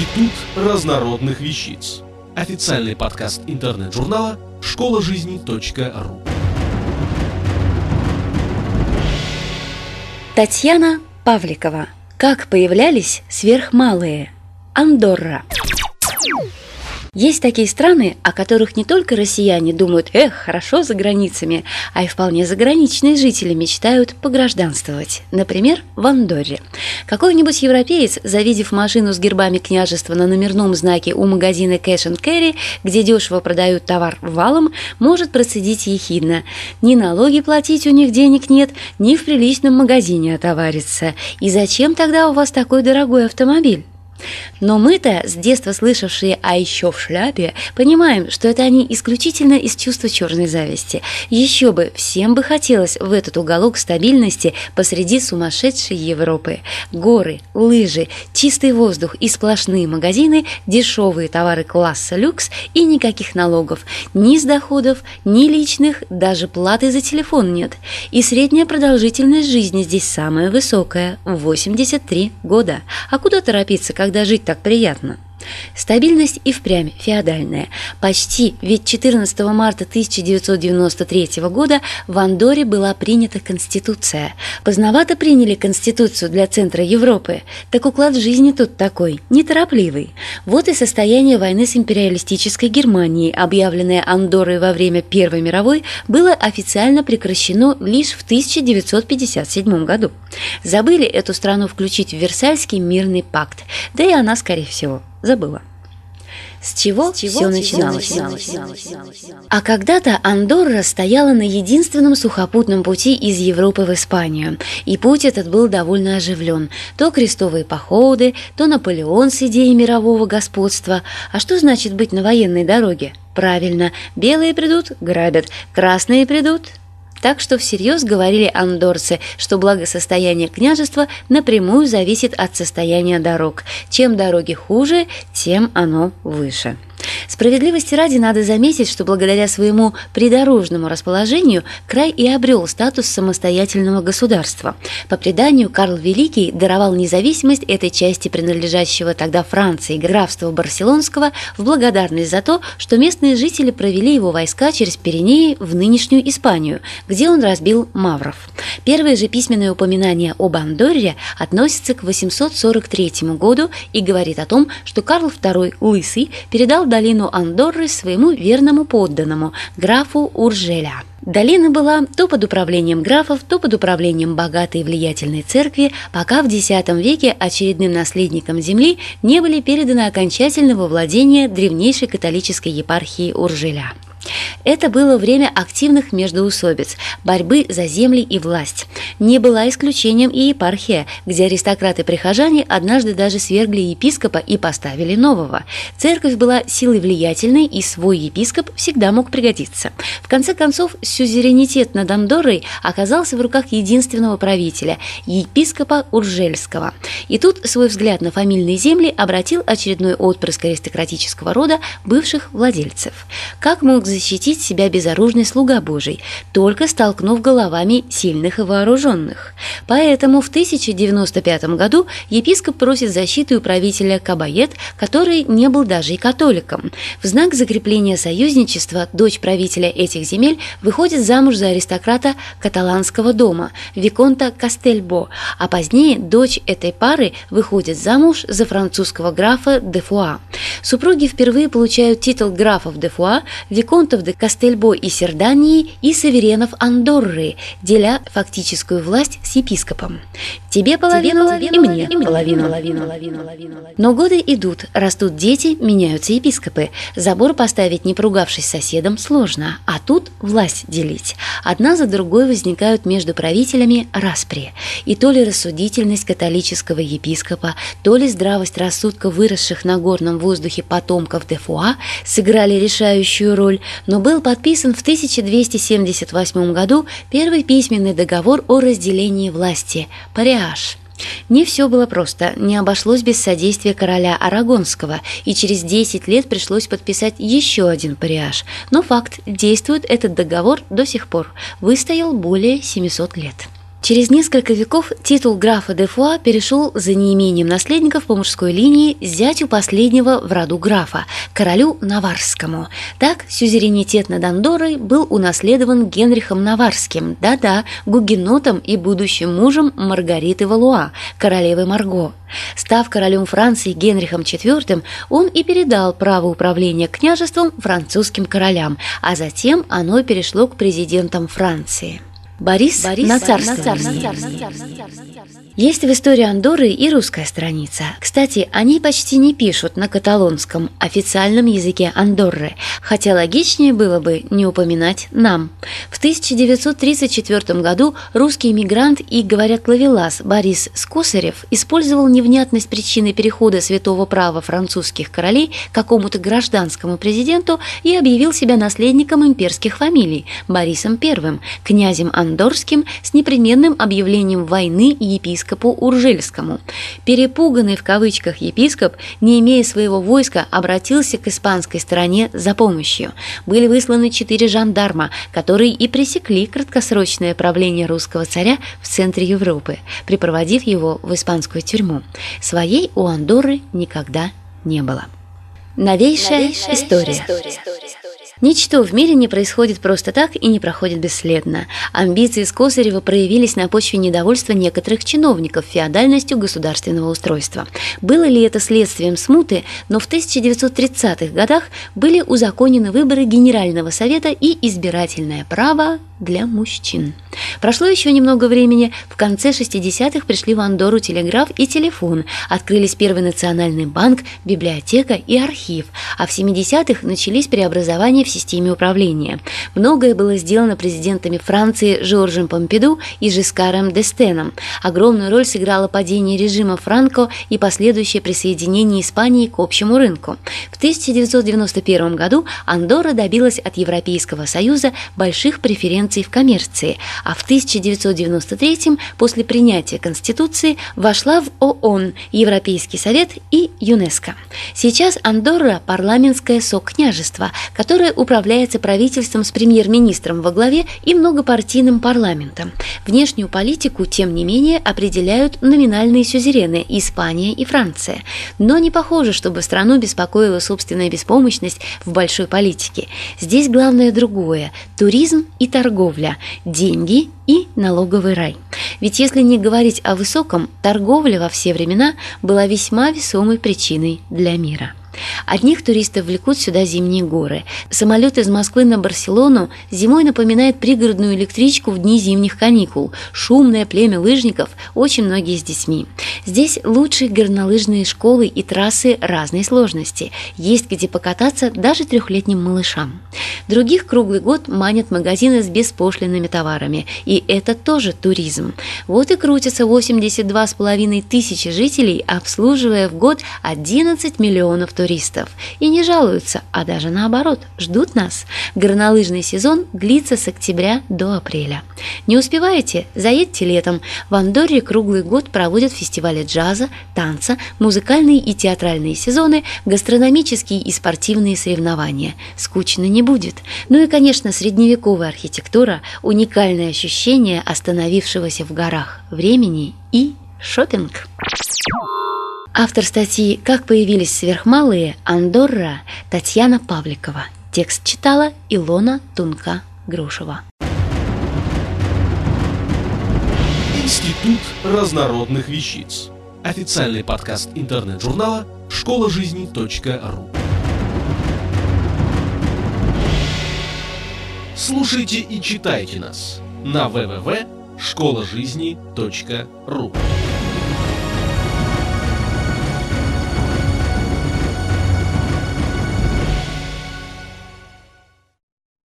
Институт разнородных вещиц. Официальный подкаст интернет-журнала школа жизни.ру. Татьяна Павликова. Как появлялись сверхмалые? Андорра. Есть такие страны, о которых не только россияне думают «эх, хорошо за границами», а и вполне заграничные жители мечтают погражданствовать. Например, в Андорре. Какой-нибудь европеец, завидев машину с гербами княжества на номерном знаке у магазина Cash and Carry, где дешево продают товар валом, может процедить ехидно. Ни налоги платить у них денег нет, ни в приличном магазине отовариться. И зачем тогда у вас такой дорогой автомобиль? Но мы-то, с детства слышавшие «а еще в шляпе», понимаем, что это они исключительно из чувства черной зависти. Еще бы, всем бы хотелось в этот уголок стабильности посреди сумасшедшей Европы. Горы, лыжи, чистый воздух и сплошные магазины, дешевые товары класса люкс и никаких налогов. Ни с доходов, ни личных, даже платы за телефон нет. И средняя продолжительность жизни здесь самая высокая – 83 года. А куда торопиться, когда жить так приятно. Стабильность и впрямь феодальная. Почти, ведь 14 марта 1993 года в Андоре была принята Конституция. Поздновато приняли Конституцию для Центра Европы. Так уклад жизни тут такой, неторопливый. Вот и состояние войны с империалистической Германией, объявленное Андорой во время Первой мировой, было официально прекращено лишь в 1957 году. Забыли эту страну включить в Версальский мирный пакт, да и она, скорее всего, забыла. С чего, С чего все начиналось? А когда-то Андорра стояла на единственном сухопутном пути из Европы в Испанию, и путь этот был довольно оживлен. То крестовые походы, то Наполеон с идеей мирового господства. А что значит быть на военной дороге? Правильно, белые придут – грабят, красные придут так что всерьез говорили андорцы, что благосостояние княжества напрямую зависит от состояния дорог. Чем дороги хуже, тем оно выше. Справедливости ради надо заметить, что благодаря своему придорожному расположению край и обрел статус самостоятельного государства. По преданию, Карл Великий даровал независимость этой части принадлежащего тогда Франции графства Барселонского в благодарность за то, что местные жители провели его войска через Пиренеи в нынешнюю Испанию, где он разбил мавров. Первое же письменное упоминание об Андорре относится к 843 году и говорит о том, что Карл II Лысый передал долину Андорры своему верному подданному, графу Уржеля. Долина была то под управлением графов, то под управлением богатой и влиятельной церкви, пока в X веке очередным наследникам земли не были переданы окончательно во владение древнейшей католической епархии Уржеля. Это было время активных междоусобиц, борьбы за земли и власть. Не была исключением и епархия, где аристократы-прихожане однажды даже свергли епископа и поставили нового. Церковь была силой влиятельной, и свой епископ всегда мог пригодиться. В конце концов, сюзеренитет над Андоррой оказался в руках единственного правителя – епископа Уржельского. И тут свой взгляд на фамильные земли обратил очередной отпрыск аристократического рода бывших владельцев. Как мог защитить себя безоружный слуга Божий, только столкнув головами сильных и вооруженных. Поэтому в 1095 году епископ просит защиты у правителя Кабает, который не был даже и католиком. В знак закрепления союзничества дочь правителя этих земель выходит замуж за аристократа каталанского дома, Виконта Кастельбо, а позднее дочь этой пары выходит замуж за французского графа де Фуа. Супруги впервые получают титул графов де Фуа, Виконта виконтов де Кастельбо и Сердании и саверенов Андорры, деля фактическую власть с епископом. Тебе половину, Тебе и мне половину. половину. Но годы идут, растут дети, меняются епископы. Забор поставить, не поругавшись с соседом, сложно, а тут власть делить. Одна за другой возникают между правителями распри. И то ли рассудительность католического епископа, то ли здравость рассудка выросших на горном воздухе потомков де Фуа сыграли решающую роль, но был подписан в 1278 году первый письменный договор о разделении власти – Париаж. Не все было просто, не обошлось без содействия короля Арагонского, и через 10 лет пришлось подписать еще один париаж. Но факт, действует этот договор до сих пор, выстоял более 700 лет. Через несколько веков титул графа де Фуа перешел за неимением наследников по мужской линии зятю последнего в роду графа, королю Наварскому. Так, сюзеренитет над Андорой был унаследован Генрихом Наварским, да-да, гугенотом и будущим мужем Маргариты Валуа, королевы Марго. Став королем Франции Генрихом IV, он и передал право управления княжеством французским королям, а затем оно перешло к президентам Франции. Борис, Борис на царствование. Есть в истории Андоры и русская страница. Кстати, они почти не пишут на каталонском, официальном языке Андорры, хотя логичнее было бы не упоминать нам. В 1934 году русский мигрант и, говорят, ловелас Борис Скосарев использовал невнятность причины перехода святого права французских королей какому-то гражданскому президенту и объявил себя наследником имперских фамилий Борисом I, князем Андорским с непременным объявлением войны епископом епископу Уржельскому. Перепуганный в кавычках епископ, не имея своего войска, обратился к испанской стороне за помощью. Были высланы четыре жандарма, которые и пресекли краткосрочное правление русского царя в центре Европы, припроводив его в испанскую тюрьму. Своей у Андоры никогда не было. Новейшая, Новейшая история. история. Ничто в мире не происходит просто так и не проходит бесследно. Амбиции Скосарева проявились на почве недовольства некоторых чиновников феодальностью государственного устройства. Было ли это следствием смуты, но в 1930-х годах были узаконены выборы Генерального совета и избирательное право для мужчин. Прошло еще немного времени, в конце 60-х пришли в Андору телеграф и телефон, открылись Первый национальный банк, библиотека и архив, а в 70-х начались преобразования системе управления. Многое было сделано президентами Франции Жоржем Помпиду и Жискаром Дестеном. Огромную роль сыграло падение режима Франко и последующее присоединение Испании к общему рынку. В 1991 году Андорра добилась от Европейского Союза больших преференций в коммерции, а в 1993 после принятия Конституции вошла в ООН, Европейский Совет и ЮНЕСКО. Сейчас Андорра – парламентское сокняжество, которое управляется правительством с премьер-министром во главе и многопартийным парламентом. Внешнюю политику, тем не менее, определяют номинальные сюзерены – Испания и Франция. Но не похоже, чтобы страну беспокоила собственная беспомощность в большой политике. Здесь главное другое – туризм и торговля, деньги и налоговый рай. Ведь если не говорить о высоком, торговля во все времена была весьма весомой причиной для мира. Одних туристов влекут сюда зимние горы. Самолет из Москвы на Барселону зимой напоминает пригородную электричку в дни зимних каникул. Шумное племя лыжников, очень многие с детьми. Здесь лучшие горнолыжные школы и трассы разной сложности. Есть где покататься даже трехлетним малышам. Других круглый год манят магазины с беспошлинными товарами. И это тоже туризм. Вот и крутятся 82,5 тысячи жителей, обслуживая в год 11 миллионов туристов. И не жалуются, а даже наоборот, ждут нас. Горнолыжный сезон длится с октября до апреля. Не успеваете? Заедьте летом. В Андорре круглый год проводят фестивали джаза, танца, музыкальные и театральные сезоны, гастрономические и спортивные соревнования. Скучно не будет. Ну и, конечно, средневековая архитектура, уникальное ощущение остановившегося в горах времени и шопинг. Автор статьи «Как появились сверхмалые» Андорра Татьяна Павликова. Текст читала Илона Тунка-Грушева. Институт разнородных вещиц. Официальный подкаст интернет-журнала школа жизни .ру. Слушайте и читайте нас на www.школажизни.ру.